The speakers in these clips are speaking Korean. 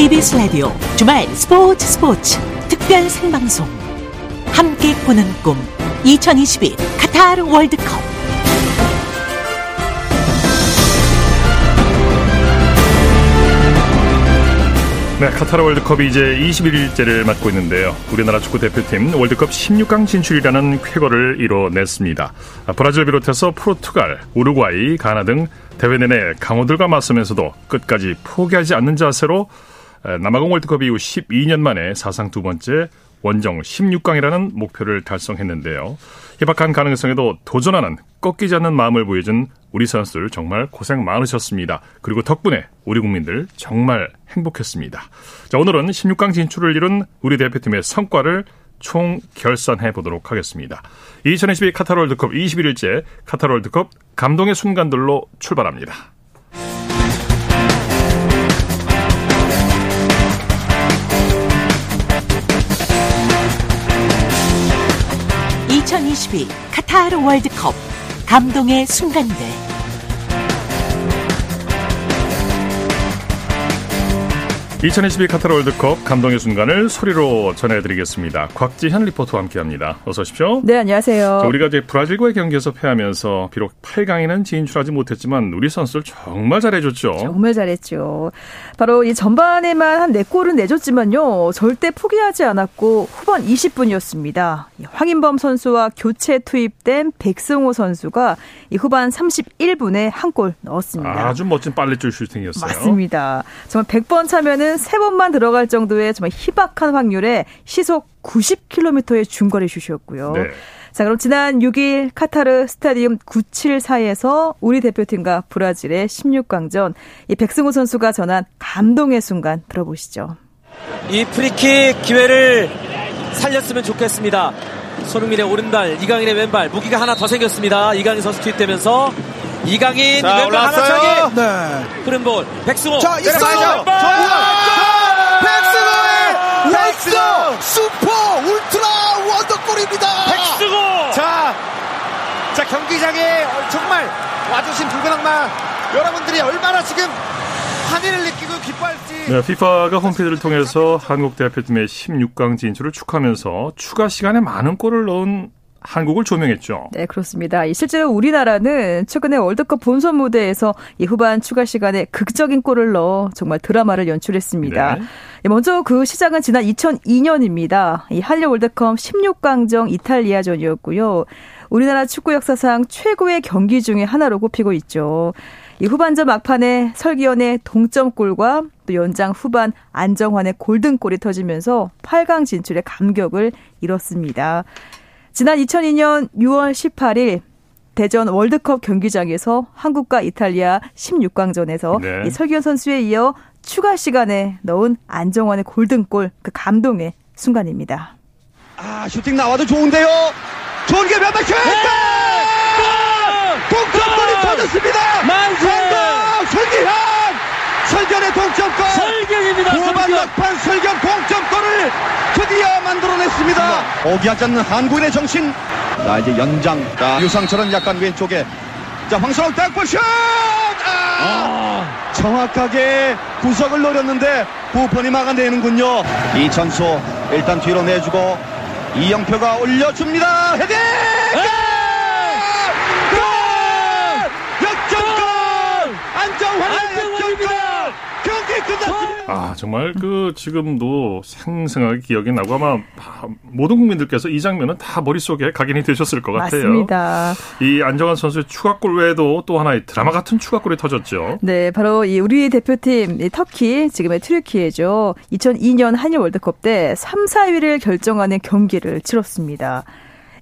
KBS 라디오 주말 스포츠 스포츠 특별 생방송 함께 꾸는 꿈 2022 카타르 월드컵 네, 카타르 월드컵이 이제 21일째를 맞고 있는데요. 우리나라 축구 대표팀 월드컵 16강 진출이라는 쾌거를 이뤄냈습니다. 브라질 비롯해서 포르투갈, 우루과이, 가나 등 대회 내내 강호들과 맞서면서도 끝까지 포기하지 않는 자세로 남아공 월드컵 이후 12년 만에 사상 두 번째 원정 16강이라는 목표를 달성했는데요. 희박한 가능성에도 도전하는 꺾이지 않는 마음을 보여준 우리 선수들 정말 고생 많으셨습니다. 그리고 덕분에 우리 국민들 정말 행복했습니다. 자, 오늘은 16강 진출을 이룬 우리 대표팀의 성과를 총 결산해 보도록 하겠습니다. 2022 카타르 월드컵 21일째 카타르 월드컵 감동의 순간들로 출발합니다. 2022 카타르 월드컵 감동의 순간들 2022 카타르 월드컵 감동의 순간을 소리로 전해드리겠습니다. 곽지현 리포터와 함께합니다. 어서 오십시오. 네, 안녕하세요. 자, 우리가 이제 브라질과의 경기에서 패하면서 비록 8강에는 진출하지 못했지만 우리 선수들 정말 잘해줬죠. 정말 잘했죠. 바로 이 전반에만 한 4골은 내줬지만요. 절대 포기하지 않았고 후반 20분이었습니다. 황인범 선수와 교체 투입된 백승호 선수가 이 후반 31분에 한 골 넣었습니다. 아주 멋진 빨래줄 슈팅이었어요. 맞습니다. 정말 100번 차면은 3번만 들어갈 정도의 정말 희박한 확률에 시속 90km의 중거리 슛이었고요. 네. 자, 그럼 지난 6일 카타르 스타디움 974에서 우리 대표팀과 브라질의 16강전 이 백승호 선수가 전한 감동의 순간 들어보시죠. 이 프리킥 기회를 살렸으면 좋겠습니다. 손흥민의 오른발, 이강인의 왼발, 무기가 하나 더 생겼습니다. 이강인 선수 투입되면서 이강인 자, 왼발 하나 차기. 네. 흐른 볼. 백승호. 자, 있어요. 백승 경기장에 정말 와주신 붉은 악마 여러분들이 얼마나 지금 한일을 느끼고 기뻐할지. 네, FIFA가 홈페이지를 통해서 한국 대표팀의 16강 진출을 축하하면서 추가 시간에 많은 골을 넣은 한국을 조명했죠. 네, 그렇습니다. 실제로 우리나라는 최근에 월드컵 본선 무대에서 이 후반 추가 시간에 극적인 골을 넣어 정말 드라마를 연출했습니다. 네. 먼저 그 시작은 지난 2002년입니다. 이 한일 월드컵 16강정 이탈리아전이었고요. 우리나라 축구 역사상 최고의 경기 중의 하나로 꼽히고 있죠. 이 후반전 막판에 설기현의 동점골과 또 연장 후반 안정환의 골든골이 터지면서 8강 진출의 감격을 이뤘습니다. 지난 2002년 6월 18일 대전 월드컵 경기장에서 한국과 이탈리아 16강전에서 네. 이 설기현 선수에 이어 추가 시간에 넣은 안정환의 골든골 그 감동의 순간입니다. 아 슈팅 나와도 좋은데요. 좋은 게 몇백 슛! 동점골이 터졌습니다. 만세! 설기현! 설견의 동점골! 설경입니다. 후반 막판 설견 동점골을 드디어 만들어냈습니다. 포기하지 않는 한국인의 정신. 자 이제 연장. 자 유상철은 약간 왼쪽에. 자 황선홍 백볼슛! 아! 아! 정확하게 구석을 노렸는데 부펀이 막아내는군요. 이천수 일단 뒤로 내주고 이영표가 올려줍니다. 헤딩! 아 정말 그 지금도 생생하게 기억이 나고 아마 모든 국민들께서 이 장면은 다 머릿속에 각인이 되셨을 것 같아요. 맞습니다. 이 안정환 선수의 추가골 외에도 또 하나의 드라마 같은 추가골이 터졌죠. 네, 바로 이 우리 대표팀 이 터키 지금의 트르키예죠. 2002년 한일 월드컵 때 3, 4위를 결정하는 경기를 치렀습니다.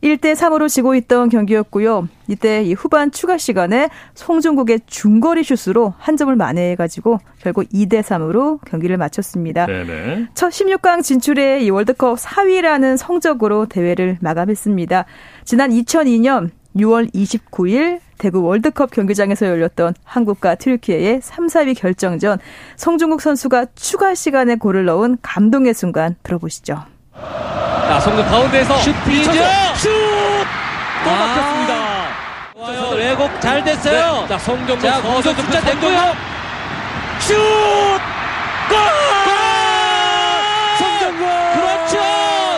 1대 3으로 지고 있던 경기였고요. 이때 이 후반 추가 시간에 송중국의 중거리 슛으로 한 점을 만회해가지고 결국 2대 3으로 경기를 마쳤습니다. 네네. 첫 16강 진출에 이 월드컵 4위라는 성적으로 대회를 마감했습니다. 지난 2002년 6월 29일 대구 월드컵 경기장에서 열렸던 한국과 튀르키예의 3, 4위 결정전 송중국 선수가 추가 시간에 골을 넣은 감동의 순간 들어보시죠. 자, 송도 가운데에서 슈피즈 슛! 또 아~ 막혔습니다. 와요. 왜곡 잘 됐어요. 네. 자, 송정 자, 거기서 숫자 됐고요. 슛! 골! 송정구! 그렇죠.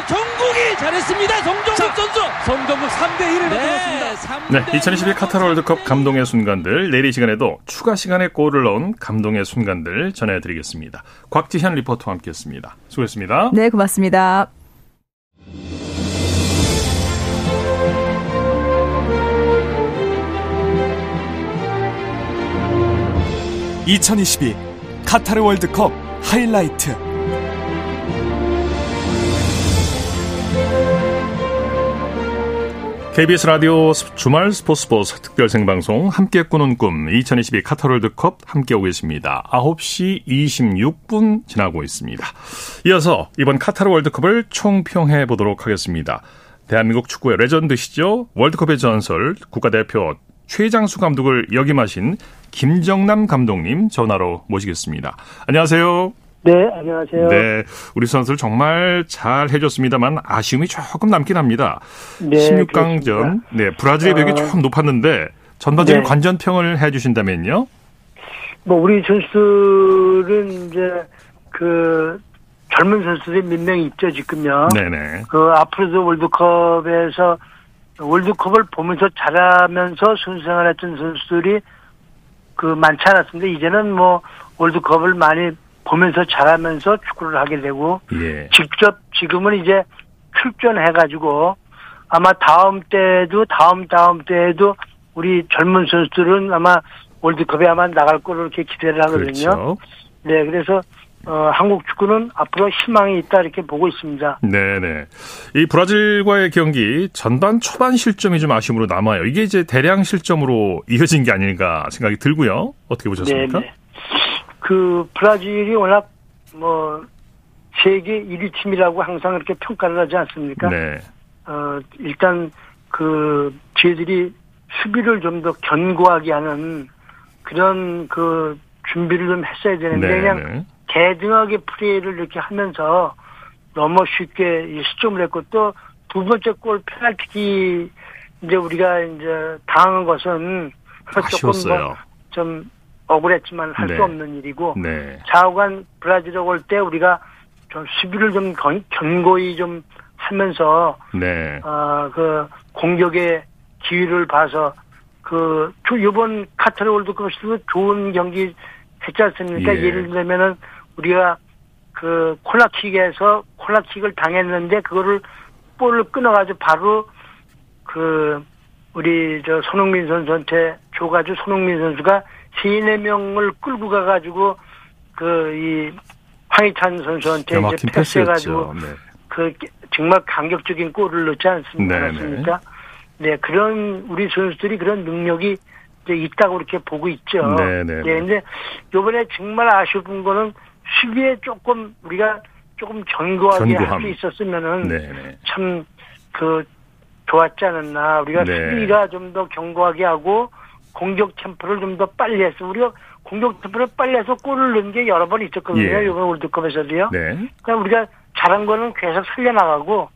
정국이 잘했습니다. 송정국 자, 선수. 송정국 3대 1을 만들었습니다. 네, 네 2021 카타르 월드컵 감동의 순간들 내일 이 시간에도 추가 시간에 골을 넣은 감동의 순간들 전해드리겠습니다. 곽지현 리포터와 함께했습니다. 수고했습니다. 네, 고맙습니다. (2022) 카타르 월드컵 하이라이트 KBS 라디오 주말 스포츠 스포츠 특별 생방송 함께 꾸는 꿈 2022 카타르 월드컵 함께 오고 계십니다. 9시 26분 지나고 있습니다. 이어서 이번 카타르 월드컵을 총평해 보도록 하겠습니다. 대한민국 축구의 레전드시죠. 월드컵의 전설 국가대표 최장수 감독을 역임하신 김정남 감독님 전화로 모시겠습니다. 안녕하세요. 네, 안녕하세요. 네, 우리 선수를 정말 잘 해줬습니다만 아쉬움이 조금 남긴 합니다. 네, 16강전, 그렇습니다. 네, 브라질의 벽이 어, 조금 높았는데 전반적인 네. 관전평을 해주신다면요? 뭐 우리 선수들은 이제 그 젊은 선수들이 몇 명 있죠 지금요. 네네. 그 앞으로도 월드컵에서 월드컵을 보면서 잘하면서 선수생활했던 선수들이 그 많지 않았습니다. 이제는 뭐 월드컵을 많이 보면서 잘하면서 축구를 하게 되고 예. 직접 지금은 이제 출전해가지고 아마 다음 때도 다음 다음 때에도 우리 젊은 선수들은 아마 월드컵에 아마 나갈 거로 이렇게 기대를 하거든요. 그렇죠. 네, 그래서 어, 한국 축구는 앞으로 희망이 있다 이렇게 보고 있습니다. 네네. 이 브라질과의 경기 전반 초반 실점이 좀 아쉬움으로 남아요. 이게 이제 대량 실점으로 이어진 게 아닐까 생각이 들고요. 어떻게 보셨습니까? 네, 네. 그 브라질이 워낙 뭐 세계 1위 팀이라고 항상 이렇게 평가를 하지 않습니까? 네. 어, 일단 그 저희들이 수비를 좀 더 견고하게 하는 그런 그 준비를 좀 했어야 되는데 네, 그냥 네. 개등하게 플레이를 이렇게 하면서 너무 쉽게 이 실점을 했고 또 두 번째 골 페널티 이제 우리가 이제 당한 것은 조금 아쉬웠어요. 뭐좀 억울했지만 할수 네. 없는 일이고 네. 좌우간 브라질에 올 때 우리가 좀 수비를 좀 견- 견고히 좀 하면서 네. 아, 그 공격의 기회를 봐서 그 조- 이번 카타르 월드컵에서도 좋은 경기 했지 않습니까? 예. 예. 를 들면은 우리가 그 코너킥에서 코너킥을 당했는데 그거를 볼을 끊어가지고 바로 그 우리 저 손흥민 선수한테 줘가지고 손흥민 선수가 세네 명을 끌고 가가지고 그 이 황희찬 선수한테 이제 패스해가지고. 네. 그 정말 감격적인 골을 넣지 않습니까? 네네. 않습니까? 네, 그런 우리 선수들이 그런 능력이 이제 있다고 이렇게 보고 있죠. 네네네. 네, 근데 요번에 정말 아쉬운 거는 수비에 조금 우리가 조금 견고하게 할. 수 있었으면은 네네. 참 그 좋았지 않았나. 우리가 네. 수비가 좀 더 견고하게 하고 공격 템포를 좀 더 빨리 해서 우리가 공격 템포를 빨리 해서 골을 넣은 게 여러 번 있었거든요. 예. 이번 월드컵에서도요. 네. 그러니까 우리가 잘한 거는 계속 살려나가고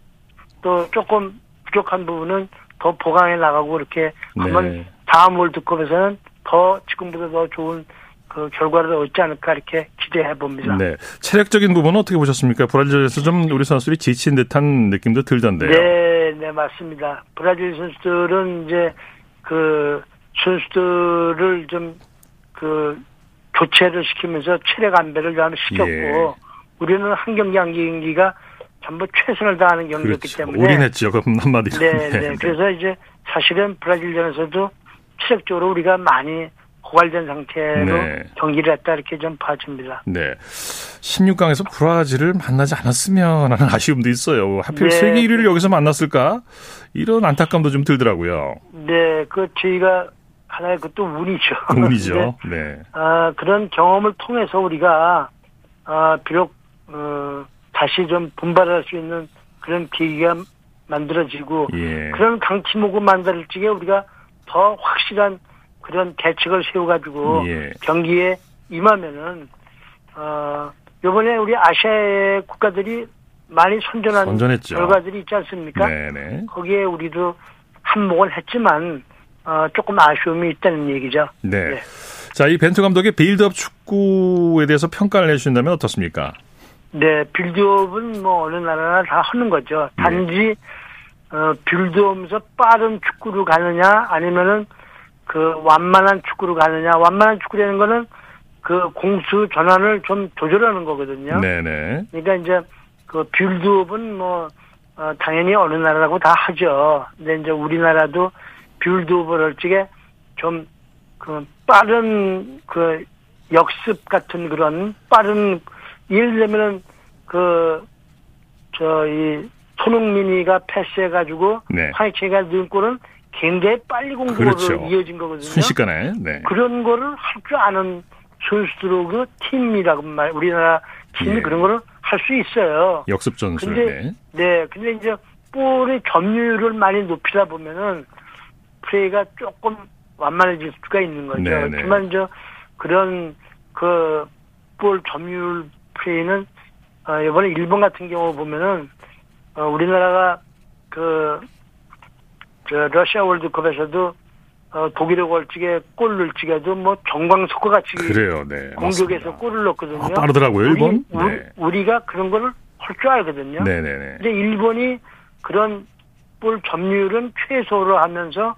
또 조금 부족한 부분은 더 보강해 나가고 이렇게 하면 네. 다음 월드컵에서는 더 지금보다 더 좋은 그 결과를 얻지 않을까 이렇게 기대해 봅니다. 네. 체력적인 부분은 어떻게 보셨습니까? 브라질에서 좀 우리 선수들이 지친 듯한 느낌도 들던데요. 네, 네, 맞습니다. 브라질 선수들은 이제 그 선수들을 좀 그 교체를 시키면서 체력 안배를 좀 시켰고 예. 우리는 한 경기 한 경기가 전부 최선을 다하는 경기였기 그렇죠. 때문에 올인했죠. 그럼 한마디로. 네, 네. 그래서 이제 사실은 브라질전에서도 체력적으로 우리가 많이 고갈된 상태로 네. 경기를 했다 이렇게 좀 봐집니다. 네. 16강에서 브라질을 만나지 않았으면 하는 아쉬움도 있어요. 하필 네. 세계 1위를 여기서 만났을까? 이런 안타까움도 좀 들더라고요. 네, 그 저희가 하나의 그것도 운이죠. 운이죠. 네. 아, 그런 경험을 통해서 우리가 아, 비록 어, 다시 좀 분발할 수 있는 그런 계기가 만들어지고 예. 그런 강팀하고 만들 적에 우리가 더 확실한 그런 대책을 세워가지고 예. 경기에 임하면은 어 이번에 우리 아시아의 국가들이 많이 선전한 선전했죠. 결과들이 있지 않습니까? 네네. 거기에 우리도 한몫을 했지만 어, 조금 아쉬움이 있다는 얘기죠. 네. 네. 자, 이 벤투 감독의 빌드업 축구에 대해서 평가를 해주신다면 어떻습니까? 네, 빌드업은 뭐 어느 나라나 다 하는 거죠. 단지 어, 빌드업에서 빠른 축구로 가느냐 아니면은 그 완만한 축구로 가느냐. 완만한 축구라는 거는 그 공수 전환을 좀 조절하는 거거든요. 네네. 그러니까 이제 그 빌드업은 뭐 어, 당연히 어느 나라라고 다 하죠. 근데 이제 우리나라도 할 적에 좀 그 빠른 그 역습 같은 그런 빠른 예를 들면은 그 저 이 손흥민이가 패스해가지고 네. 화이체가 넣은 골은 굉장히 빨리 공격으로 그렇죠. 이어진 거거든요. 순식간에. 네. 그런 거를 할 줄 아는 선수들로 그 팀이라고 말 우리나라 팀이 예. 그런 거를 할 수 있어요. 역습 전술. 근데 네. 네, 근데 이제 볼의 점유율을 많이 높이다 보면은 플레이가 조금 완만해질 수가 있는 거죠. 네네. 하지만 저 그런 그 볼 점유율 플레이는 어, 이번에 일본 같은 경우 보면은 어, 우리나라가 그 저 러시아 월드컵에서도 어, 독일의 월찍에 골 넣을지게도 뭐 정광석과 같이 그래요. 네. 공격에서 맞습니다. 골을 넣거든요. 아, 빠르더라고요, 일본. 우리, 네. 우리, 가 그런 거를 할 줄 알거든요. 네네네. 근데 일본이 그런 볼 점유율은 최소로 하면서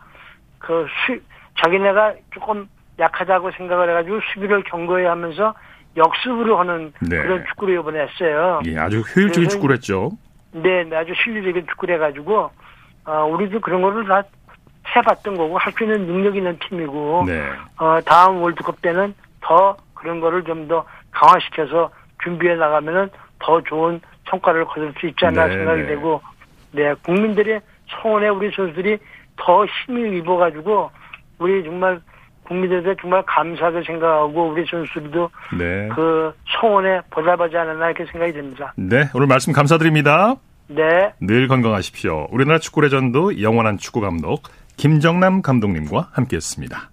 그 수, 자기네가 조금 약하다고 생각을 해가지고 수비를 경고해 하면서 역습으로 하는 네. 그런 축구를 이번에 했어요. 예, 아주 효율적인 축구를 했죠. 네, 네, 아주 실리적인 축구를 해가지고 어, 우리도 그런 거를 다 해봤던 거고 할 수 있는 능력 있는 팀이고 네. 어, 다음 월드컵 때는 더 그런 거를 좀 더 강화시켜서 준비해 나가면은 더 좋은 성과를 거둘 수 있지 않나 네, 생각이 네. 되고, 네, 국민들의 소원에 우리 선수들이 더 힘을 입어가지고, 우리 정말 국민들한테 정말 감사하게 생각하고, 우리 선수들도 네. 그 소원에 보답하지 않았나 이렇게 생각이 듭니다. 네. 오늘 말씀 감사드립니다. 네. 늘 건강하십시오. 우리나라 축구 레전드 영원한 축구 감독 김정남 감독님과 함께했습니다.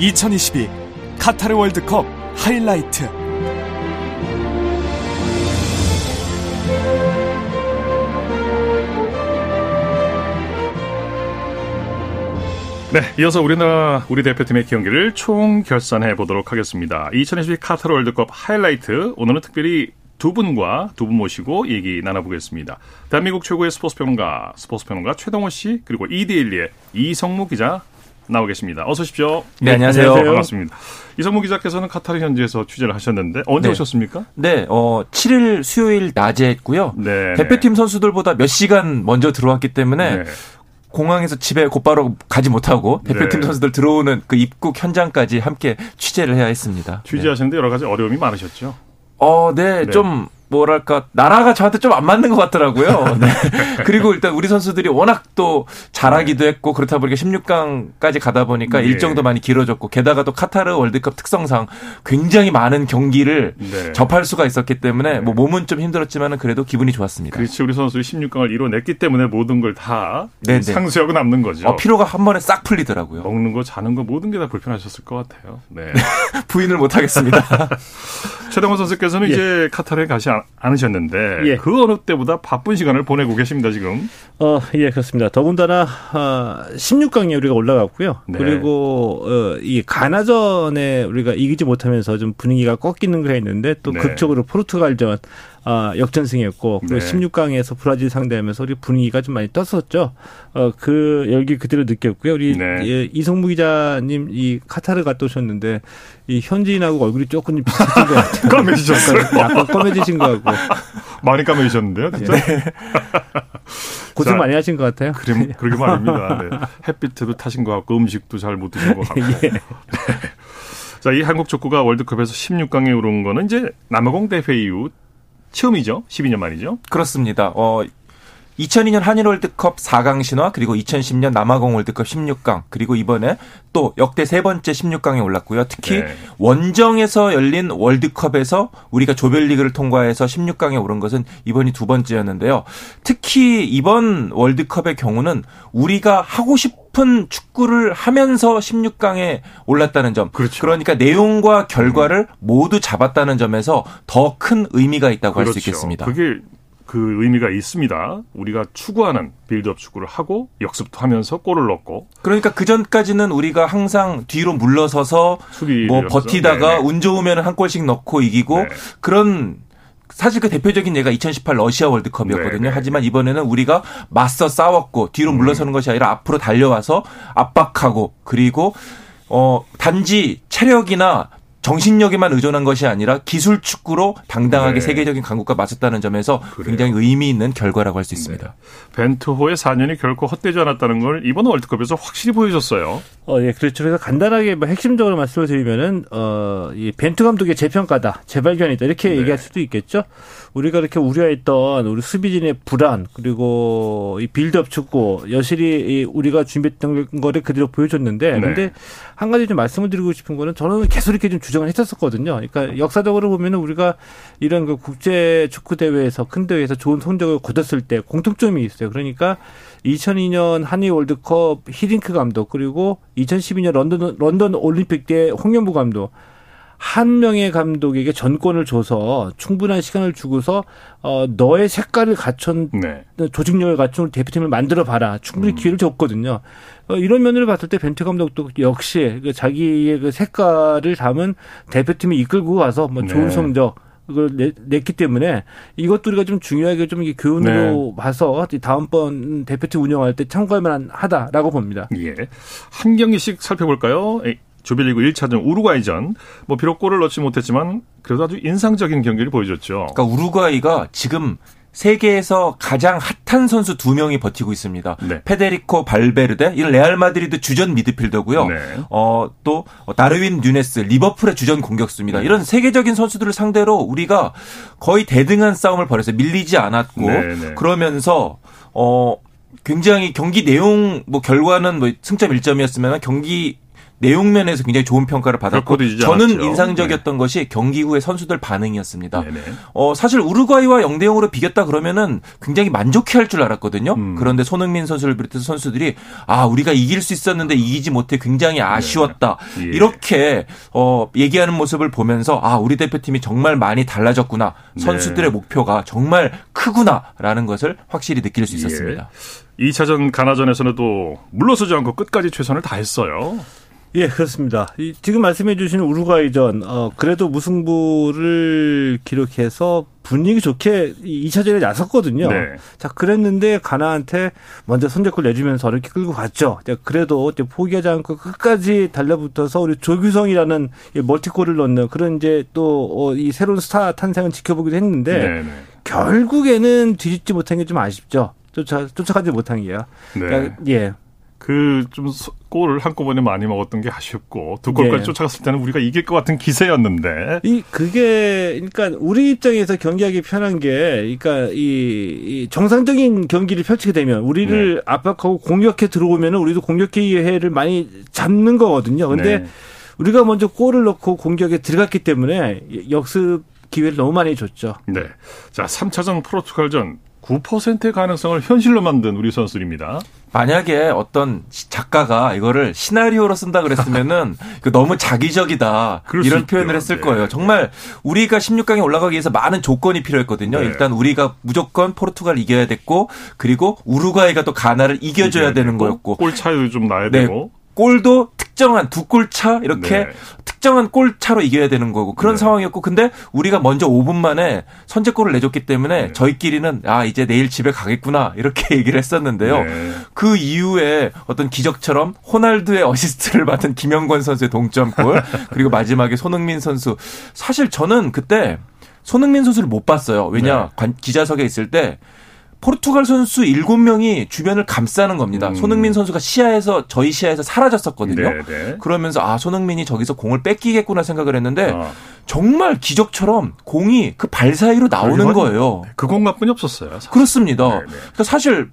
(2022) 카타르 월드컵 하이라이트 네, 이어서 우리나라 우리 대표팀의 경기를 총 결산해 보도록 하겠습니다. 2022 카타르 월드컵 하이라이트 오늘은 특별히 두 분과 두 분 모시고 얘기 나눠보겠습니다. 대한민국 최고의 스포츠 평론가, 스포츠 평론가 최동호 씨 그리고 이데일리의 이성무 기자 나오 계십니다. 어서 오십시오. 네, 안녕하세요. 반갑습니다. 이성무 기자께서는 카타르 현지에서 취재를 하셨는데 언제 네. 오셨습니까? 네, 어, 7일 수요일 낮에 했고요. 네. 대표팀 선수들보다 몇 시간 먼저 들어왔기 때문에 네. 공항에서 집에 곧바로 가지 못하고 대표팀 네. 선수들 들어오는 그 입국 현장까지 함께 취재를 해야 했습니다. 네. 취재하시는데 여러 가지 어려움이 많으셨죠? 어, 네, 네. 좀 뭐랄까 나라가 저한테 좀 안 맞는 것 같더라고요. 네. 그리고 일단 우리 선수들이 워낙 또 잘하기도 했고 그렇다 보니까 16강까지 가다 보니까 네. 일정도 많이 길어졌고 게다가 또 카타르 월드컵 특성상 굉장히 많은 경기를 네. 접할 수가 있었기 때문에 뭐 몸은 좀 힘들었지만은 그래도 기분이 좋았습니다. 그렇지 우리 선수들이 16강을 이뤄냈기 때문에 모든 걸다 네네. 상수하고 남는 거죠. 어, 피로가 한 번에 싹 풀리더라고요. 먹는 거, 자는 거 모든 게 다 불편하셨을 것 같아요. 네. 부인을 못 하겠습니다. 최동원 선수께서는 이제 카타르에 가지 않- 않으셨는데 예. 그 어느 때보다 바쁜 시간을 보내고 계십니다 지금. 어, 예, 그렇습니다. 더군다나, 아, 16강에 우리가 올라갔고요. 네. 그리고, 어, 이 가나전에 우리가 이기지 못하면서 좀 분위기가 꺾이는 게 있는데 또 네. 극적으로 포르투갈전, 아, 역전승이었고, 그리고 네. 16강에서 브라질 상대하면서 우리 분위기가 좀 많이 떴었죠. 어, 그 열기 그대로 느꼈고요. 우리 네. 예, 이성무 기자님 이 카타르 갔다 오셨는데 이 현지인하고 얼굴이 조금 비슷해진 것 같아요. 까매지셨어요? 약간, 검해지신 것 같고. 많이 까매지셨는데요, 진짜. 고생 자, 많이 하신 것 같아요. 그럼 그러게 말입니다. 네. 햇빛도 타신 것 같고 음식도 잘 못 드신 것 같고. 예. 자, 이 한국 족구가 월드컵에서 16강에 오른 거는 이제 남아공 대회 이후 처음이죠. 12년 만이죠. 그렇습니다. 어, 2002년 한일 월드컵 4강 신화 그리고 2010년 남아공 월드컵 16강 그리고 이번에 또 역대 세 번째 16강에 올랐고요. 특히 네. 원정에서 열린 월드컵에서 우리가 조별리그를 통과해서 16강에 오른 것은 이번이 두 번째였는데요. 특히 이번 월드컵의 경우는 우리가 하고 싶은 축구를 하면서 16강에 올랐다는 점. 그렇죠. 러니까 내용과 결과를 모두 잡았다는 점에서 더 큰 의미가 있다고 할수 있겠습니다. 그게 그 의미가 있습니다. 우리가 추구하는 빌드업 축구를 하고 역습도 하면서 골을 넣고 그러니까 그 전까지는 우리가 항상 뒤로 물러서서 뭐 버티다가 네네. 운 좋으면 한 골씩 넣고 이기고 네. 그런 사실 그 대표적인 예가 2018 러시아 월드컵이었거든요. 네네. 하지만 이번에는 우리가 맞서 싸웠고 뒤로 음. 물러서는 것이 아니라 앞으로 달려와서 압박하고 그리고 어 단지 체력이나 정신력에만 의존한 것이 아니라 기술 축구로 당당하게 네. 세계적인 강국과 맞섰다는 점에서 그래요. 굉장히 의미 있는 결과라고 할 수 있습니다. 네. 벤투호의 4년이 결코 헛되지 않았다는 걸 이번 월드컵에서 확실히 보여줬어요. 어, 예, 그렇죠. 그래서 간단하게 뭐 핵심적으로 말씀을 드리면은 어, 이 벤투 감독의 재평가다, 재발견이다 이렇게 네. 얘기할 수도 있겠죠. 우리가 이렇게 우려했던 우리 수비진의 불안 그리고 이 빌드업 축구 여실히 우리가 준비했던 거를 그대로 보여줬는데 네. 근데 한 가지 좀 말씀을 드리고 싶은 거는 저는 계속 이렇게 좀 주장을 했었거든요. 그러니까 역사적으로 보면은 우리가 이런 그 국제 축구 대회에서 큰 대회에서 좋은 성적을 거뒀을 때 공통점이 있어요. 그러니까 2002년 한일 월드컵 히딩크 감독 그리고 2012년 런던 런던 올림픽 때 홍명보 감독 한 명의 감독에게 전권을 줘서 충분한 시간을 주고서 어 너의 색깔을 갖춘 네. 조직력을 갖춘 대표팀을 만들어 봐라 충분히 음. 기회를 줬거든요. 어, 이런 면을 봤을 때 벤투 감독도 역시 그 자기의 그 색깔을 담은 대표팀을 이끌고 와서 뭐 좋은 네. 성적 그걸 냈기 때문에 이것도 우리가 좀 중요하게 좀 이게 교훈으로 네. 봐서 다음번 대표팀 운영할 때 참고할 만하다라고 봅니다. 예. 한 경기씩 살펴볼까요? 조별리그 1차전 우루과이전 뭐 비록 골을 넣지 못했지만 그래도 아주 인상적인 경기를 보여줬죠. 그러니까 우루과이가 지금 세계에서 가장 핫한 선수 두 명이 버티고 있습니다. 네. 페데리코 발베르데 이런 레알 마드리드 주전 미드필더고요. 네. 어, 또 다르윈 누녜스 리버풀의 주전 공격수입니다. 네. 이런 세계적인 선수들을 상대로 우리가 거의 대등한 싸움을 벌여서 밀리지 않았고 네, 네. 그러면서 어 굉장히 경기 내용 뭐 결과는 뭐 승점 1점이었으면 경기 내용 면에서 굉장히 좋은 평가를 받았고 저는 않았죠. 인상적이었던 네. 것이 경기 후의 선수들 반응이었습니다. 네네. 어 사실 우루과이와 0대 0으로 비겼다 그러면은 굉장히 만족해 할 줄 알았거든요. 음. 그런데 손흥민 선수를 비롯해서 선수들이 아 우리가 이길 수 있었는데 이기지 못해 굉장히 아쉬웠다. 네. 예. 이렇게 어 얘기하는 모습을 보면서 아 우리 대표팀이 정말 많이 달라졌구나. 선수들의 네. 목표가 정말 크구나라는 것을 확실히 느낄 수 있었습니다. 예. 2차전 가나전에서는 또 물러서지 않고 끝까지 최선을 다했어요. 예, 그렇습니다. 이, 지금 말씀해 주신 우루과이전, 어, 그래도 무승부를 기록해서 분위기 좋게 2차전에 나섰거든요. 네. 자, 그랬는데 가나한테 먼저 선제골 내주면서 이렇게 끌고 갔죠. 그래도 포기하지 않고 끝까지 달려붙어서 우리 조규성이라는 멀티골을 넣는 그런 이제 또이 어, 새로운 스타 탄생을 지켜보기도 했는데 네, 네. 결국에는 뒤집지 못한 게 좀 아쉽죠. 쫓아, 쫓아가지 못한 게요. 네. 그러니까, 예. 그좀 골을 한꺼번에 많이 먹었던 게 아쉽고 두 골까지 네. 쫓아갔을 때는 우리가 이길 것 같은 기세였는데 이 그게 그러니까 우리 입장에서 경기하기 편한 게 그러니까 이, 이 정상적인 경기를 펼치게 되면 우리를 네. 압박하고 공격해 들어오면은 우리도 공격 기회를 많이 잡는 거거든요. 근데 네. 우리가 먼저 골을 넣고 공격에 들어갔기 때문에 역습 기회를 너무 많이 줬죠. 네. 자, 3차전 포르투갈전 9%의 가능성을 현실로 만든 우리 선수입니다. 만약에 어떤 작가가 이거를 시나리오로 쓴다 그랬으면은 너무 자기적이다 이런 표현을 했을 네. 거예요. 정말 우리가 16강에 올라가기 위해서 많은 조건이 필요했거든요. 네. 일단 우리가 무조건 포르투갈 이겨야 됐고 그리고 우루과이가 또 가나를 이겨줘야 되는 거였고 골 차이도 좀 나야 네. 되고 골도 특정한 두 골 차 이렇게 네. 특정한 골 차로 이겨야 되는 거고 그런 네. 상황이었고 근데 우리가 먼저 5분 만에 선제골을 내줬기 때문에 네. 저희끼리는 아 이제 내일 집에 가겠구나 이렇게 얘기를 했었는데요. 네. 그 이후에 어떤 기적처럼 호날두의 어시스트를 받은 김영권 선수의 동점골 그리고 마지막에 손흥민 선수 사실 저는 그때 손흥민 선수를 못 봤어요. 왜냐 네. 기자석에 있을 때 포르투갈 선수 7명이 주변을 감싸는 겁니다. 음. 손흥민 선수가 시야에서 저희 시야에서 사라졌었거든요. 네네. 네. 그러면서 아 손흥민이 저기서 공을 뺏기겠구나 생각을 했는데 어. 정말 기적처럼 공이 그 발 사이로 나오는 거예요. 그 공간뿐이 없었어요. 사실. 그렇습니다. 네네. 그러니까 사실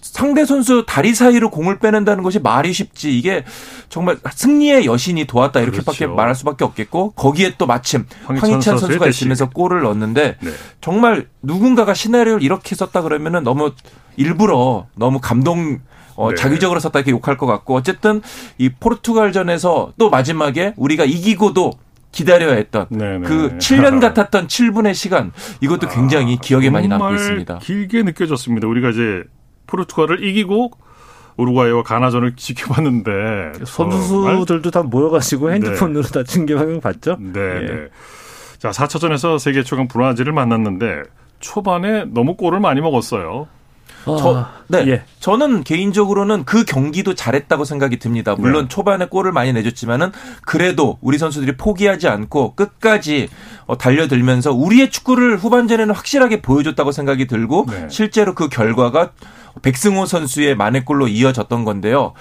상대 선수 다리 사이로 공을 빼낸다는 것이 말이 쉽지 이게 정말 승리의 여신이 도왔다 이렇게밖에 그렇죠. 말할 수밖에 없겠고 거기에 또 마침 황희찬, 황희찬 선수가 있으면서 골을 넣었는데 네. 정말 누군가가 시나리오를 이렇게 썼다 그러면은 너무 일부러 너무 감동 어, 네. 자기적으로 썼다 이렇게 욕할 것 같고 어쨌든 이 포르투갈전에서 또 마지막에 우리가 이기고도 기다려야 했던 네네. 그 7년 같았던 7분의 시간 이것도 굉장히 기억에 많이 남고 있습니다. 길게 느껴졌습니다. 우리가 이제 포르투갈을 이기고 우루과이와 가나전을 지켜봤는데 선수들도 다 모여가지고 핸드폰으로 네. 다 중계방송 봤죠. 네. 예. 네. 자 4차전에서 세계 최강 브라질을 만났는데 초반에 너무 골을 많이 먹었어요. 저, 아, 네. 예. 저는 개인적으로는 그 경기도 잘했다고 생각이 듭니다. 물론 네. 초반에 골을 많이 내줬지만은 그래도 우리 선수들이 포기하지 않고 끝까지 어, 달려들면서 우리의 축구를 후반전에는 확실하게 보여줬다고 생각이 들고 네. 실제로 그 결과가 백승호 선수의 만회골로 이어졌던 건데요.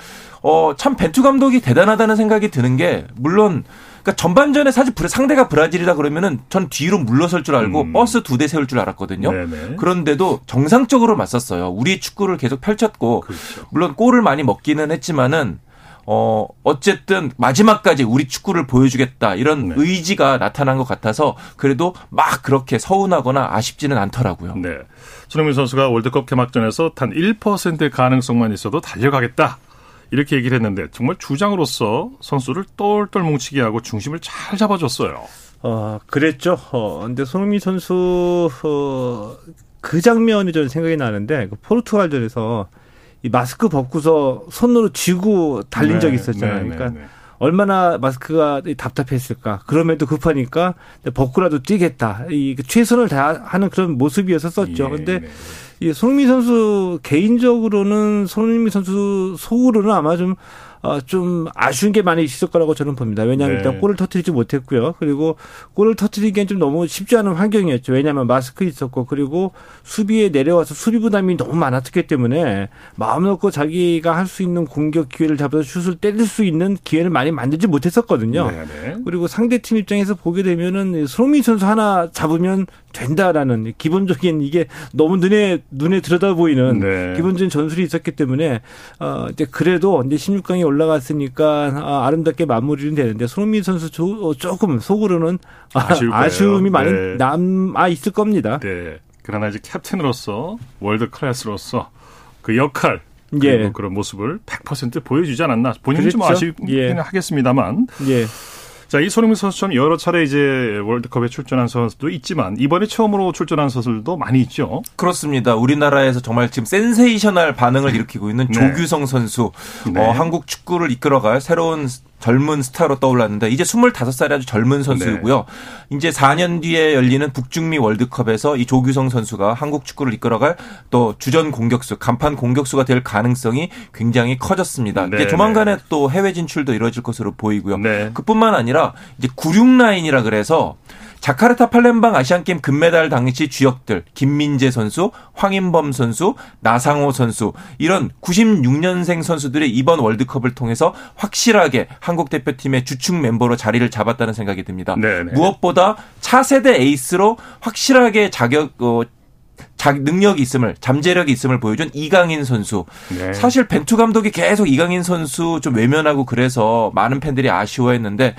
어, 참 벤투 감독이 대단하다는 생각이 드는 게 물론 그러니까 전반전에 사실 상대가 브라질이라 그러면은 전 뒤로 물러설 줄 알고 음. 버스 두 대 세울 줄 알았거든요. 네네. 그런데도 정상적으로 맞섰어요. 우리 축구를 계속 펼쳤고 그렇죠. 물론 골을 많이 먹기는 했지만은 어, 어쨌든 마지막까지 우리 축구를 보여주겠다 이런 네. 의지가 나타난 것 같아서 그래도 막 그렇게 서운하거나 아쉽지는 않더라고요. 네. 손흥민 선수가 월드컵 개막전에서 단 1%의 가능성만 있어도 달려가겠다. 이렇게 얘기를 했는데 정말 주장으로서 선수를 똘똘 뭉치게 하고 중심을 잘 잡아줬어요. 어, 그랬죠. 어, 근데 손흥민 선수, 어, 그 장면이 저는 생각이 나는데, 그 포르투갈전에서 이 마스크 벗고서 손으로 쥐고 달린 네, 적이 있었잖아요. 네, 그러니까 네, 네. 얼마나 마스크가 답답했을까. 그럼에도 급하니까 벗고라도 뛰겠다. 이그 최선을 다하는 그런 모습이었었죠. 예, 근데 네. 이 손흥민 선수 개인적으로는 손흥민 선수 속으로는 아마 좀 어, 좀 아쉬운 게 많이 있을 거라고 저는 봅니다. 왜냐하면 네. 일단 골을 터트리지 못했고요. 그리고 골을 터트리기엔 좀 너무 쉽지 않은 환경이었죠. 왜냐하면 마스크 있었고 그리고 수비에 내려와서 수비 부담이 너무 많았기 때문에 마음 놓고 자기가 할 수 있는 공격 기회를 잡아서 슛을 때릴 수 있는 기회를 많이 만들지 못했었거든요. 네, 네. 그리고 상대 팀 입장에서 보게 되면은 손흥민 선수 하나 잡으면 된다라는 기본적인 이게 너무 눈에 눈에 들여다 보이는 네. 기본적인 전술이 있었기 때문에 어 이제 그래도 이제 16강에 올라갔으니까 아, 아름답게 마무리는 되는데 손흥민 선수 조, 어, 조금 속으로는 아쉬움이 많이 네. 남아 있을 겁니다. 네. 그러나 이제 캡틴으로서 world class로서 그 역할 예. 그런 모습을 100% 보여주지 않았나 본인은 그렇죠? 좀 아쉽긴 예. 하겠습니다만 예. 자, 이 손흥민 선수처럼 여러 차례 이제 월드컵에 출전한 선수도 있지만 이번에 처음으로 출전한 선수들도 많이 있죠. 그렇습니다. 우리나라에서 정말 지금 센세이셔널 반응을 일으키고 있는 네. 조규성 선수, 네. 어, 한국 축구를 이끌어갈 새로운 젊은 스타로 떠올랐는데 이제 25살이 아주 젊은 선수이고요. 네. 이제 4년 뒤에 열리는 북중미 월드컵에서 이 조규성 선수가 한국 축구를 이끌어갈 또 주전 공격수, 간판 공격수가 될 가능성이 굉장히 커졌습니다. 네. 이제 조만간에 또 해외 진출도 이루어질 것으로 보이고요. 네. 그뿐만 아니라 이제 96 라인이라 그래서 자카르타 팔렘방 아시안게임 금메달 당시 주역들 김민재 선수, 황인범 선수, 나상호 선수 이런 96년생 선수들이 이번 월드컵을 통해서 확실하게 한국 대표팀의 주축 멤버로 자리를 잡았다는 생각이 듭니다. 네네. 무엇보다 차세대 에이스로 확실하게 자격 어, 자 능력이 있음을 잠재력이 있음을 보여준 이강인 선수. 네. 사실 벤투 감독이 계속 이강인 선수 좀 외면하고 그래서 많은 팬들이 아쉬워했는데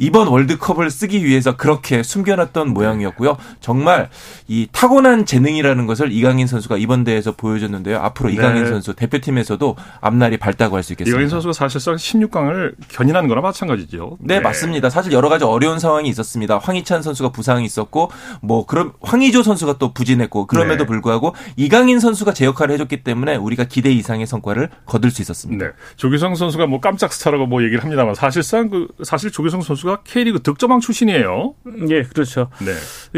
이번 월드컵을 쓰기 위해서 그렇게 숨겨놨던 모양이었고요. 정말 이 타고난 재능이라는 것을 이강인 선수가 이번 대회에서 보여줬는데요. 앞으로 네. 이강인 선수 대표팀에서도 앞날이 밝다고 할 수 있겠습니다. 이강인 선수가 사실상 16강을 견인한 거나 마찬가지죠. 네, 네, 맞습니다. 사실 여러 가지 어려운 상황이 있었습니다. 황희찬 선수가 부상이 있었고 뭐 그럼 황희조 선수가 또 부진했고 그럼에도 네. 불구하고 이강인 선수가 제 역할을 해줬기 때문에 우리가 기대 이상의 성과를 거둘 수 있었습니다. 네. 조규성 선수가 뭐 깜짝 스타라고 뭐 얘기를 합니다만 사실상 그 사실 조규성 선수가 선수가 K리그 득점왕 출신이에요. 예, 그렇죠. 네.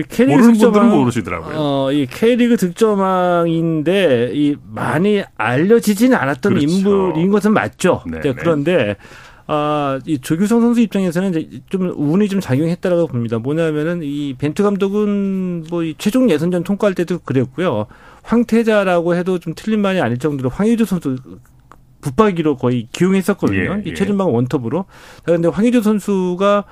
K리그 모르는 득점왕, 분들은 모르시더라고요. 어, 이 K리그 득점왕인데 이 많이 알려지지는 않았던 그렇죠. 인물인 것은 맞죠. 네, 네. 그런데 아, 이 조규성 선수 입장에서는 이제 좀 운이 좀 작용했다라고 봅니다. 뭐냐면은 이 벤투 감독은 뭐 이 최종 예선전 통과할 때도 그랬고요. 황태자라고 해도 좀 틀린 말이 아닐 정도로 황의조 선수 붙박이로 거의 기용했었거든요. 예, 예. 최전방 원톱으로. 그런데 황희조 선수가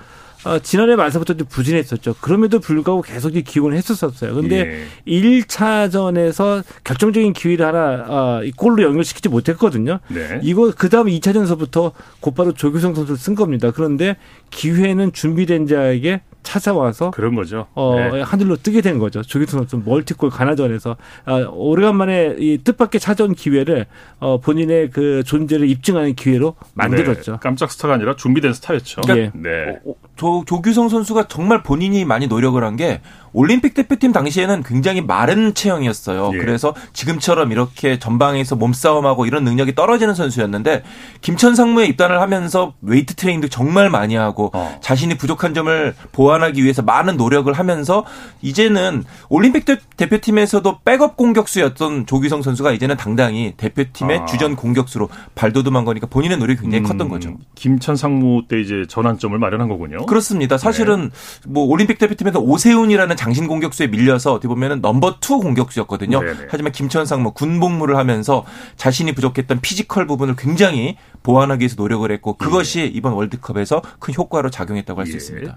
어, 지난해 말서부터 좀 부진했었죠. 그럼에도 불구하고 계속 기용을 했었었어요. 근데 예. 1차전에서 결정적인 기회를 하나 어, 이 골로 연결시키지 못했거든요. 네. 이거 그다음 2차전서부터 곧바로 조규성 선수를 쓴 겁니다. 그런데 기회는 준비된 자에게 찾아와서 그런 거죠. 어, 네. 하늘로 뜨게 된 거죠. 조기성 선수 멀티골 가나전에서 아, 오래간만에 이 뜻밖의 찾아온 기회를 어, 본인의 그 존재를 입증하는 기회로 만들었죠. 네, 깜짝 스타가 아니라 준비된 스타였죠. 그러니까 네. 조, 조규성 선수가 정말 본인이 많이 노력을 한 게 올림픽 대표팀 당시에는 굉장히 마른 체형이었어요. 예. 그래서 지금처럼 이렇게 전방에서 몸싸움하고 이런 능력이 떨어지는 선수였는데 김천 상무에 입단을 하면서 웨이트 트레이닝도 정말 많이 하고 어. 자신이 부족한 점을 보완 하기 위해서 많은 노력을 하면서 이제는 올림픽 대, 대표팀에서도 백업 공격수였던 조규성 선수가 이제는 당당히 대표팀의 아. 주전 공격수로 발돋움한 거니까 본인의 노력이 굉장히 컸던 음, 거죠. 김천 상무 때 이제 전환점을 마련한 거군요. 그렇습니다. 사실은 뭐 올림픽 대표팀에서 오세훈이라는 장신 공격수에 밀려서 어떻게 보면은 number two 공격수였거든요. 네네. 하지만 김천 상무 군복무를 하면서 자신이 부족했던 피지컬 부분을 굉장히 보완하기 위해서 노력을 했고 그것이 이번 월드컵에서 큰 효과로 작용했다고 할수 예. 있습니다.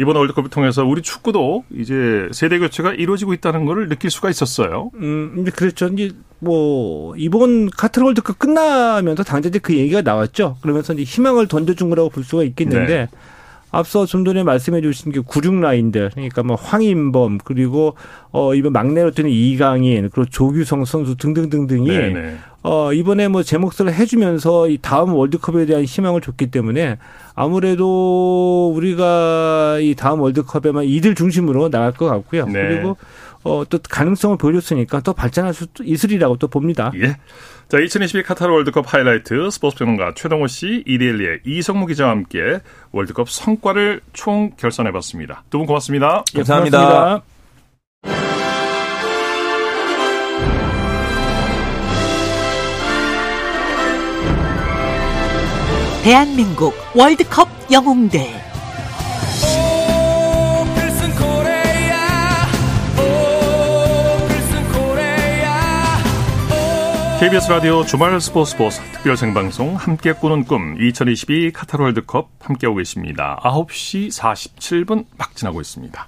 이번 월드컵을 통해서 우리 축구도 이제 세대 교체가 이루어지고 있다는 것을 느낄 수가 있었어요. 음, 이제 그랬죠. 이제 뭐 이번 카타르 월드컵 끝나면서 당장 이제 그 얘기가 나왔죠. 그러면서 이제 희망을 던져준 거라고 볼 수가 있겠는데 네. 앞서 좀 전에 말씀해 주신 게 구륙 라인들 그러니까 뭐 황인범 그리고 어 이번 막내로 뛰는 이강인 그리고 조규성 선수 등등등등이 네네. 어 이번에 뭐 제 몫을 해주면서 이 다음 월드컵에 대한 희망을 줬기 때문에 아무래도 우리가 이 다음 월드컵에만 이들 중심으로 나갈 것 같고요. 네. 그리고 어, 또 가능성을 보여줬으니까 또 발전할 수 있으리라고 또 봅니다. 예. 자, 2022 카타르 월드컵 하이라이트 스포츠 평론가 최동호 씨, 이데일리의 이성무 기자와 함께 월드컵 성과를 총 결산해 봤습니다. 두 분 고맙습니다. 예, 감사합니다. 고맙습니다. 대한민국 월드컵 영웅들 KBS 라디오 주말 스포츠 스포츠 특별 생방송 함께 꾸는 꿈 2022 카타르 월드컵 함께하고 계십니다. 9시 47분 막 지나고 있습니다.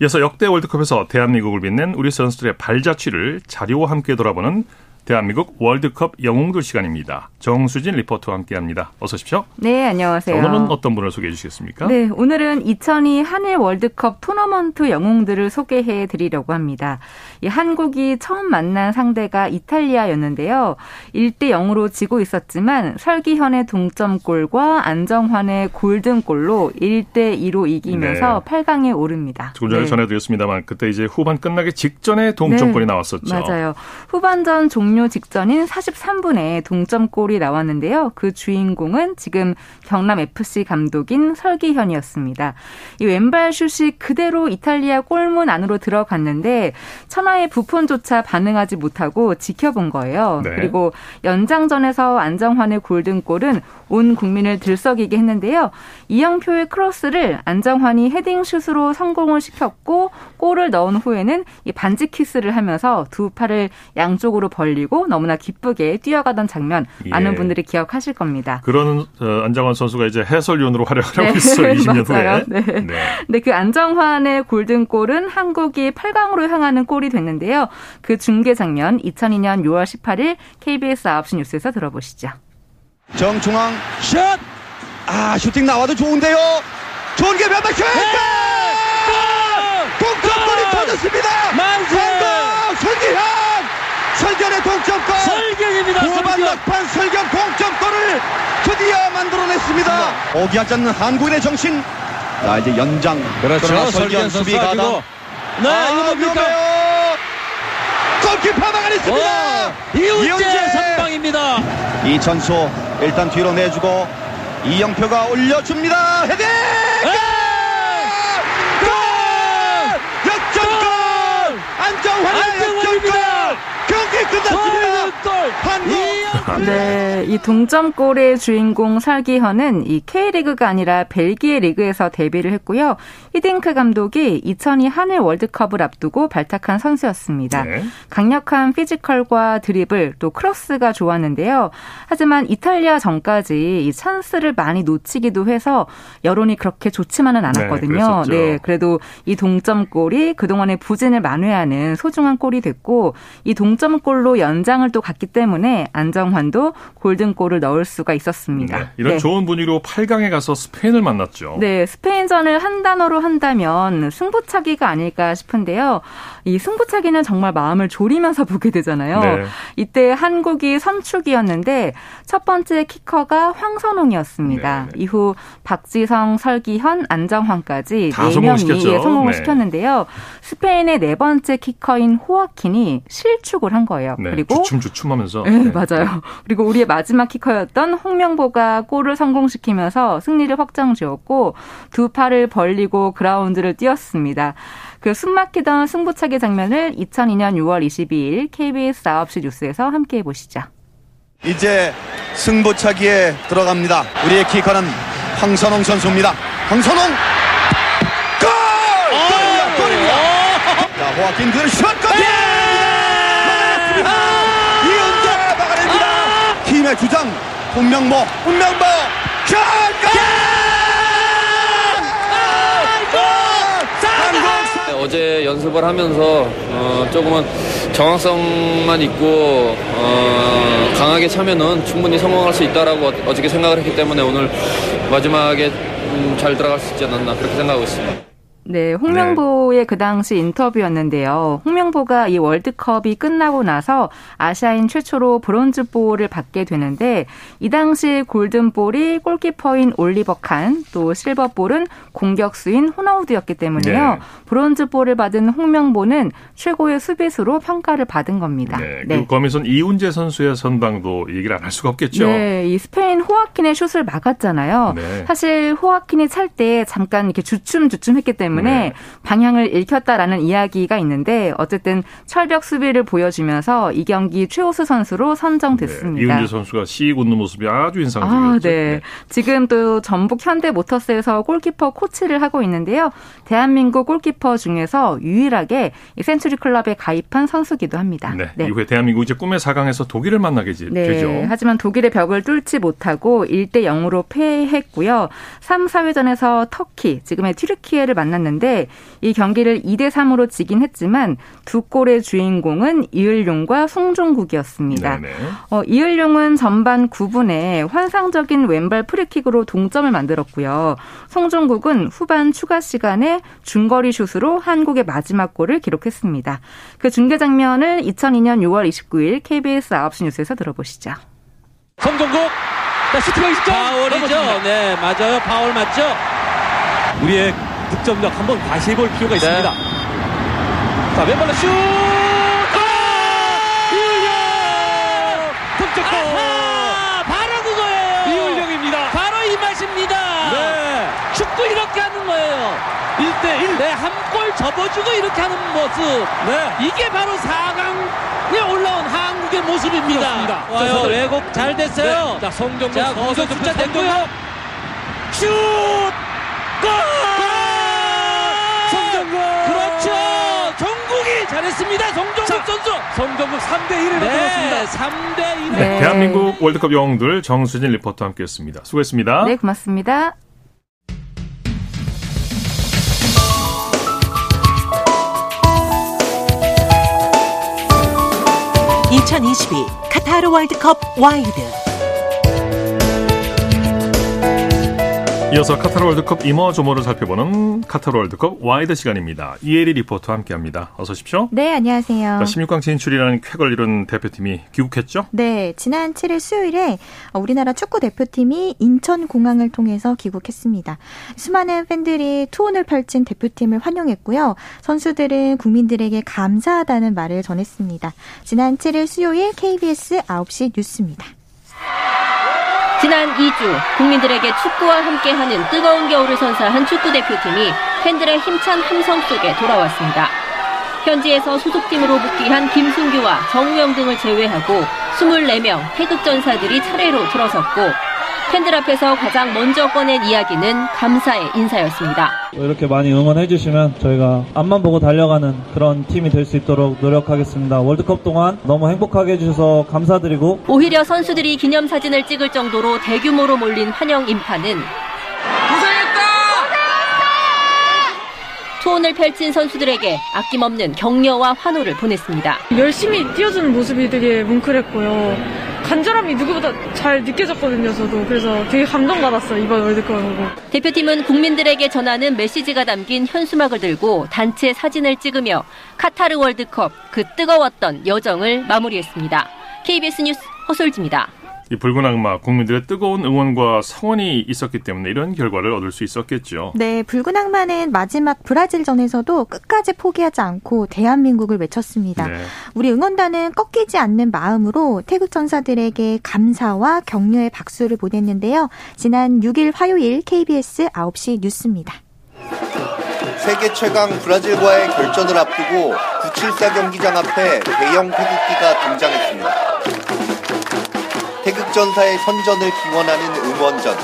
이어서 역대 월드컵에서 대한민국을 빛낸 우리 선수들의 발자취를 자료와 함께 돌아보는 대한민국 월드컵 영웅들 시간입니다. 정수진 리포터와 함께합니다. 어서 오십시오. 네, 자, 안녕하세요. 오늘은 어떤 분을 소개해 주시겠습니까? 네, 오늘은 2002 한일 월드컵 토너먼트 영웅들을 소개해 드리려고 합니다. 이 한국이 처음 만난 상대가 이탈리아였는데요. 1대 0으로 지고 있었지만 설기현의 동점골과 안정환의 골든골로 1대 2로 이기면서 네. 8강에 오릅니다. 조금 전에 네. 전해드렸습니다만 그때 이제 후반 끝나기 직전에 동점골이 네, 나왔었죠. 맞아요. 후반전 종료 직전인 43분에 동점골이 나왔는데요. 그 주인공은 지금 경남 FC 감독인 설기현이었습니다. 이 왼발 슛이 그대로 이탈리아 골문 안으로 들어갔는데 천 하의 부폰조차 반응하지 못하고 지켜본 거예요. 네. 그리고 연장전에서 안정환의 골든골은 온 국민을 들썩이게 했는데요. 이영표의 크로스를 안정환이 헤딩슛으로 성공을 시켰고 골을 넣은 후에는 이 반지 키스를 하면서 두 팔을 양쪽으로 벌리고 너무나 기쁘게 뛰어가던 장면 많은 예. 분들이 기억하실 겁니다. 그런 어, 안장환 선수가 이제 해설위원으로 활약을 하고 네, 있어요. 20년 맞아요. 후에. 네. 네. 근데 그 안정환의 골든골은 한국이 8강으로 향하는 골이 됐는데요. 그 중계 장면 2002년 6월 18일 KBS 9시 뉴스에서 들어보시죠. 정중앙 샷! 아 슈팅 나와도 좋은데요. 좋은 게 왼발 슛! 골! 동점골이 터졌습니다. 만세! 설기현! 설견의 동점골! 설견입니다, 후반. 막판 설견 동점골을 드디어 만들어냈습니다. 포기하지 않는 한국인의 정신. 자 이제 연장. 그렇죠. 그러나 설기현 설견 수비 선수 가담. 아니고. 네, 이거 뭡니까? 위험해요. 골키퍼 막아냈습니다. 와, 이훈재 선방입니다. 이천수 일단 뒤로 내주고 이영표가 올려줍니다. 헤딩! 골! 역전골! 안정환의 역전골! 경기 끝났습니다. 한국 네, 이 동점골의 주인공 설기현은 이 K리그가 아니라 벨기에 리그에서 데뷔를 했고요. 히딩크 감독이 2002 한일 월드컵을 앞두고 발탁한 선수였습니다. 네. 강력한 피지컬과 드리블 또 크로스가 좋았는데요. 하지만 이탈리아 전까지 이 찬스를 많이 놓치기도 해서 여론이 그렇게 좋지만은 않았거든요. 그랬었죠. 네, 그래도 이 동점골이 그동안의 부진을 만회하는 소중한 골이 됐고 이 동점골로 연장을 또 갔기 때문에 안정환도 골든골을 넣을 수가 있었습니다. 네, 이런 네. 좋은 분위기로 8강에 가서 스페인을 만났죠. 네, 스페인전을 한 단어로 한다면 승부차기가 아닐까 싶은데요. 이 승부차기는 정말 마음을 졸이면서 보게 되잖아요. 네. 이때 한국이 선축이었는데 첫 번째 키커가 황선홍이었습니다. 이후 박지성, 설기현, 안정환까지 다네 명이 성공시켰죠. 예, 성공을 네. 시켰는데요. 스페인의 네 번째 키커인 호아킨이 실축을 한 거예요. 네, 그리고 주춤 주춤하면서 네, 맞아요. 그리고 우리의 마지막 키커였던 홍명보가 골을 성공시키면서 승리를 확정 지었고 두 팔을 벌리고 그라운드를 뛰었습니다. 그 숨막히던 승부차기 장면을 2002년 6월 22일 KBS 9시 뉴스에서 함께 보시죠. 이제 승부차기에 들어갑니다. 우리의 키커는 황선홍 선수입니다. 황선홍 골! 골입니다. 골입니다. 자, 호아킨 그를 슛까지 막아냈습니다. 이은재 막아냅니다. 팀의 주장. 홍명보, 홍명보! 네, 어제 연습을 하면서 어, 조금은 정확성만 있고 어, 강하게 차면은 충분히 성공할 수 있다라고 어- 어저께 생각을 했기 때문에 오늘 마지막에 음, 잘 들어갈 수 있지 않았나 그렇게 생각하고 있습니다. 네, 홍명보의 그 당시 인터뷰였는데요. 홍명보가 이 월드컵이 끝나고 나서 아시아인 최초로 브론즈볼을 받게 되는데 이 당시 골든볼이 골키퍼인 올리버 칸, 또 실버볼은 공격수인 호나우드였기 때문에요. 네. 브론즈볼을 받은 홍명보는 최고의 수비수로 평가를 받은 겁니다. 네, 그리고 거미선 이훈재 선수의 선방도 얘기를 안 할 수가 없겠죠. 네, 이 스페인 호아킨의 슛을 막았잖아요. 네. 사실 호아킨이 찰 때 잠깐 이렇게 주춤주춤했기 때문에 네. 방향을 잃혔다라는 이야기가 있는데 어쨌든 철벽 수비를 보여주면서 이 경기 최우수 선수로 선정됐습니다. 네, 이훈재 선수가 씩 웃는 모습이 아주 아, 인상적이었죠. 네. 지금 또 전북 현대모터스에서 골키퍼 코치를 하고 있는데요. 대한민국 골키퍼 중에서 유일하게 이 센츄리 클럽에 가입한 선수기도 합니다. 네, 이후에 대한민국 이제 꿈의 4강에서 독일을 만나게 지- 네. 되죠. 하지만 독일의 벽을 뚫지 못하고 1대 0으로 패했고요. 3, 4회전에서 터키, 지금의 튀르키예를 만났는데 이 경기를 2대 3으로 지긴 했지만 두 골의 주인공은 이을용과 송종국이었습니다. 네네. 어, 이을용은 전반 9분에 환상적인 왼발 프리킥으로 동점을 만들었고요. 송종국은 후반 추가 시간에 중거리 슛으로 한국의 마지막 골을 기록했습니다. 그 중계 장면을 2002년 6월 29일 KBS 9시 뉴스에서 들어보시죠. 자 슈팅하기 직전 파울이죠 네 맞아요 파울 맞죠 우리의 득점력 한번 다시 해볼 필요가 있습니다. 자 왼발로 슛! 이울령 득점골! 바로 그거예요. 이울령입니다. 바로 이 맛입니다. 네. 축구 이렇게 하는 거예요. 1대1 네 한 골 접어주고 이렇게 하는 모습. 네. 이게 바로 4강에 올라온 한국의 모습입니다. 와요. 왜곡 잘 됐어요. 네. 자, 서서 공격 숫자 됐고요. 슛! 골! 성종국! 그렇죠! 잘했습니다. 송종국 선수! 성종국 3대 1을 네, 만들었습니다. 3대 1. 네, 대한민국 월드컵 영웅들 정수진 리포터와 함께했습니다. 수고했습니다. 네, 고맙습니다. (2022) 카타르 월드컵 와이드 이어서 카타르 월드컵 이모조모를 살펴보는 카타르 월드컵 와이드 시간입니다. 이혜리 리포터와 함께합니다. 어서 오십시오. 네, 안녕하세요. 자, 16강 진출이라는 쾌거를 이룬 대표팀이 귀국했죠? 네, 지난 7일 수요일에 우리나라 축구 대표팀이 인천공항을 통해서 귀국했습니다. 수많은 팬들이 투혼을 펼친 대표팀을 환영했고요. 선수들은 국민들에게 감사하다는 말을 전했습니다. 지난 7일 수요일 KBS 9시 뉴스입니다. 지난 2주 국민들에게 축구와 함께하는 뜨거운 겨울을 선사한 축구 대표팀이 팬들의 힘찬 함성 속에 돌아왔습니다. 현지에서 소속팀으로 복귀한 김승규와 정우영 등을 제외하고 24명 태극전사들이 차례로 들어섰고 팬들 앞에서 가장 먼저 꺼낸 이야기는 감사의 인사였습니다. 이렇게 많이 응원해 주시면 저희가 앞만 보고 달려가는 그런 팀이 될 수 있도록 노력하겠습니다. 월드컵 동안 너무 행복하게 해주셔서 감사드리고 오히려 선수들이 기념사진을 찍을 정도로 대규모로 몰린 환영 인파는 투혼을 펼친 선수들에게 아낌없는 격려와 환호를 보냈습니다. 열심히 뛰어주는 모습이 되게 뭉클했고요. 간절함이 누구보다 잘 느껴졌거든요, 저도. 그래서 되게 감동받았어요, 이번 월드컵 보고. 대표팀은 국민들에게 전하는 메시지가 담긴 현수막을 들고 단체 사진을 찍으며 카타르 월드컵 그 뜨거웠던 여정을 마무리했습니다. KBS 뉴스 허솔지입니다. 이 붉은 악마 국민들의 뜨거운 응원과 성원이 있었기 때문에 이런 결과를 얻을 수 있었겠죠. 네, 붉은 악마는 마지막 브라질전에서도 끝까지 포기하지 않고 대한민국을 외쳤습니다. 네. 우리 응원단은 꺾이지 않는 마음으로 태국 전사들에게 감사와 격려의 박수를 보냈는데요. 지난 6일 화요일 KBS 9시 뉴스입니다. 세계 최강 브라질과의 결전을 앞두고 974 경기장 앞에 대형 태극기가 등장했습니다. 태극전사의 선전을 기원하는 응원전.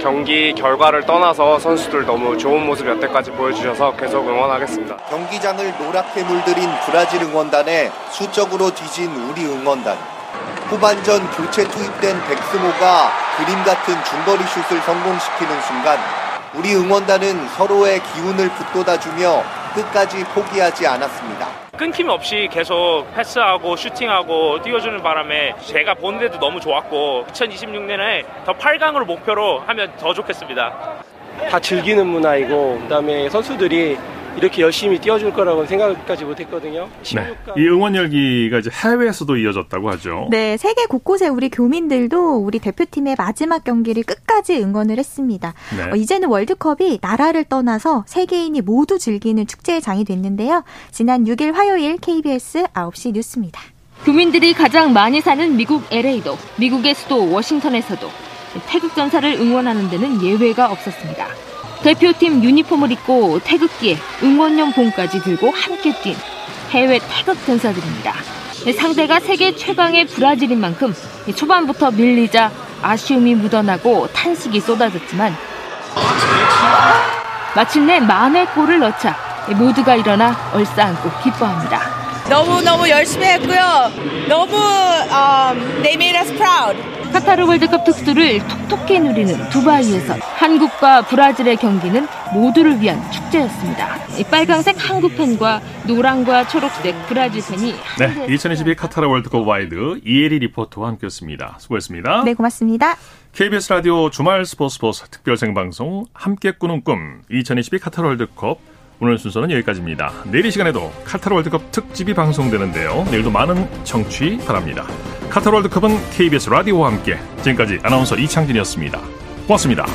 경기 결과를 떠나서 선수들 너무 좋은 모습 여태까지 보여주셔서 계속 응원하겠습니다. 경기장을 노랗게 물들인 브라질 응원단에 수적으로 뒤진 우리 응원단. 후반전 교체 투입된 백스모가 그림 같은 중거리 슛을 성공시키는 순간 우리 응원단은 서로의 기운을 북돋아주며 끝까지 포기하지 않았습니다. 끊김 없이 계속 패스하고 슈팅하고 뛰어주는 바람에 제가 보는 데도 너무 좋았고 2026년에 더 8강으로 목표로 하면 더 좋겠습니다. 다 즐기는 문화이고 그다음에 선수들이 이렇게 열심히 뛰어줄 거라고는 생각까지 못했거든요. 네. 이 응원 열기가 이제 해외에서도 이어졌다고 하죠. 네, 세계 곳곳에 우리 교민들도 우리 대표팀의 마지막 경기를 끝까지 응원을 했습니다. 네. 어, 이제는 월드컵이 나라를 떠나서 세계인이 모두 즐기는 축제의 장이 됐는데요. 지난 6일 화요일 KBS 9시 뉴스입니다. 교민들이 가장 많이 사는 미국 LA도 미국의 수도 워싱턴에서도 태극 전사를 응원하는 데는 예외가 없었습니다. 대표팀 유니폼을 입고 태극기에 응원용 봉까지 들고 함께 뛴 해외 태극 전사들입니다. 상대가 세계 최강의 브라질인 만큼 초반부터 밀리자 아쉬움이 묻어나고 탄식이 쏟아졌지만 마침내 만회 골을 넣자 모두가 일어나 얼싸안고 기뻐합니다. 너무너무 열심히 했고요. 너무 um, they made us proud. 카타르 월드컵 특수를 톡톡히 누리는 두바이에서 한국과 브라질의 경기는 모두를 위한 축제였습니다. 빨강색 한국 팬과 노랑과 초록색 브라질 팬이 네, 2022 카타르 월드컵 와이드 이혜리 리포터와 함께했습니다. 수고했습니다. 네, 고맙습니다. KBS 라디오 주말 스포츠 스포츠 특별 생방송 함께 꾸는 꿈 2022 카타르 월드컵 오늘 순서는 여기까지입니다. 내일 이 시간에도 카타르 월드컵 특집이 방송되는데요. 내일도 많은 청취 바랍니다. 카타르 월드컵은 KBS 라디오와 함께 지금까지 아나운서 이창진이었습니다. 고맙습니다.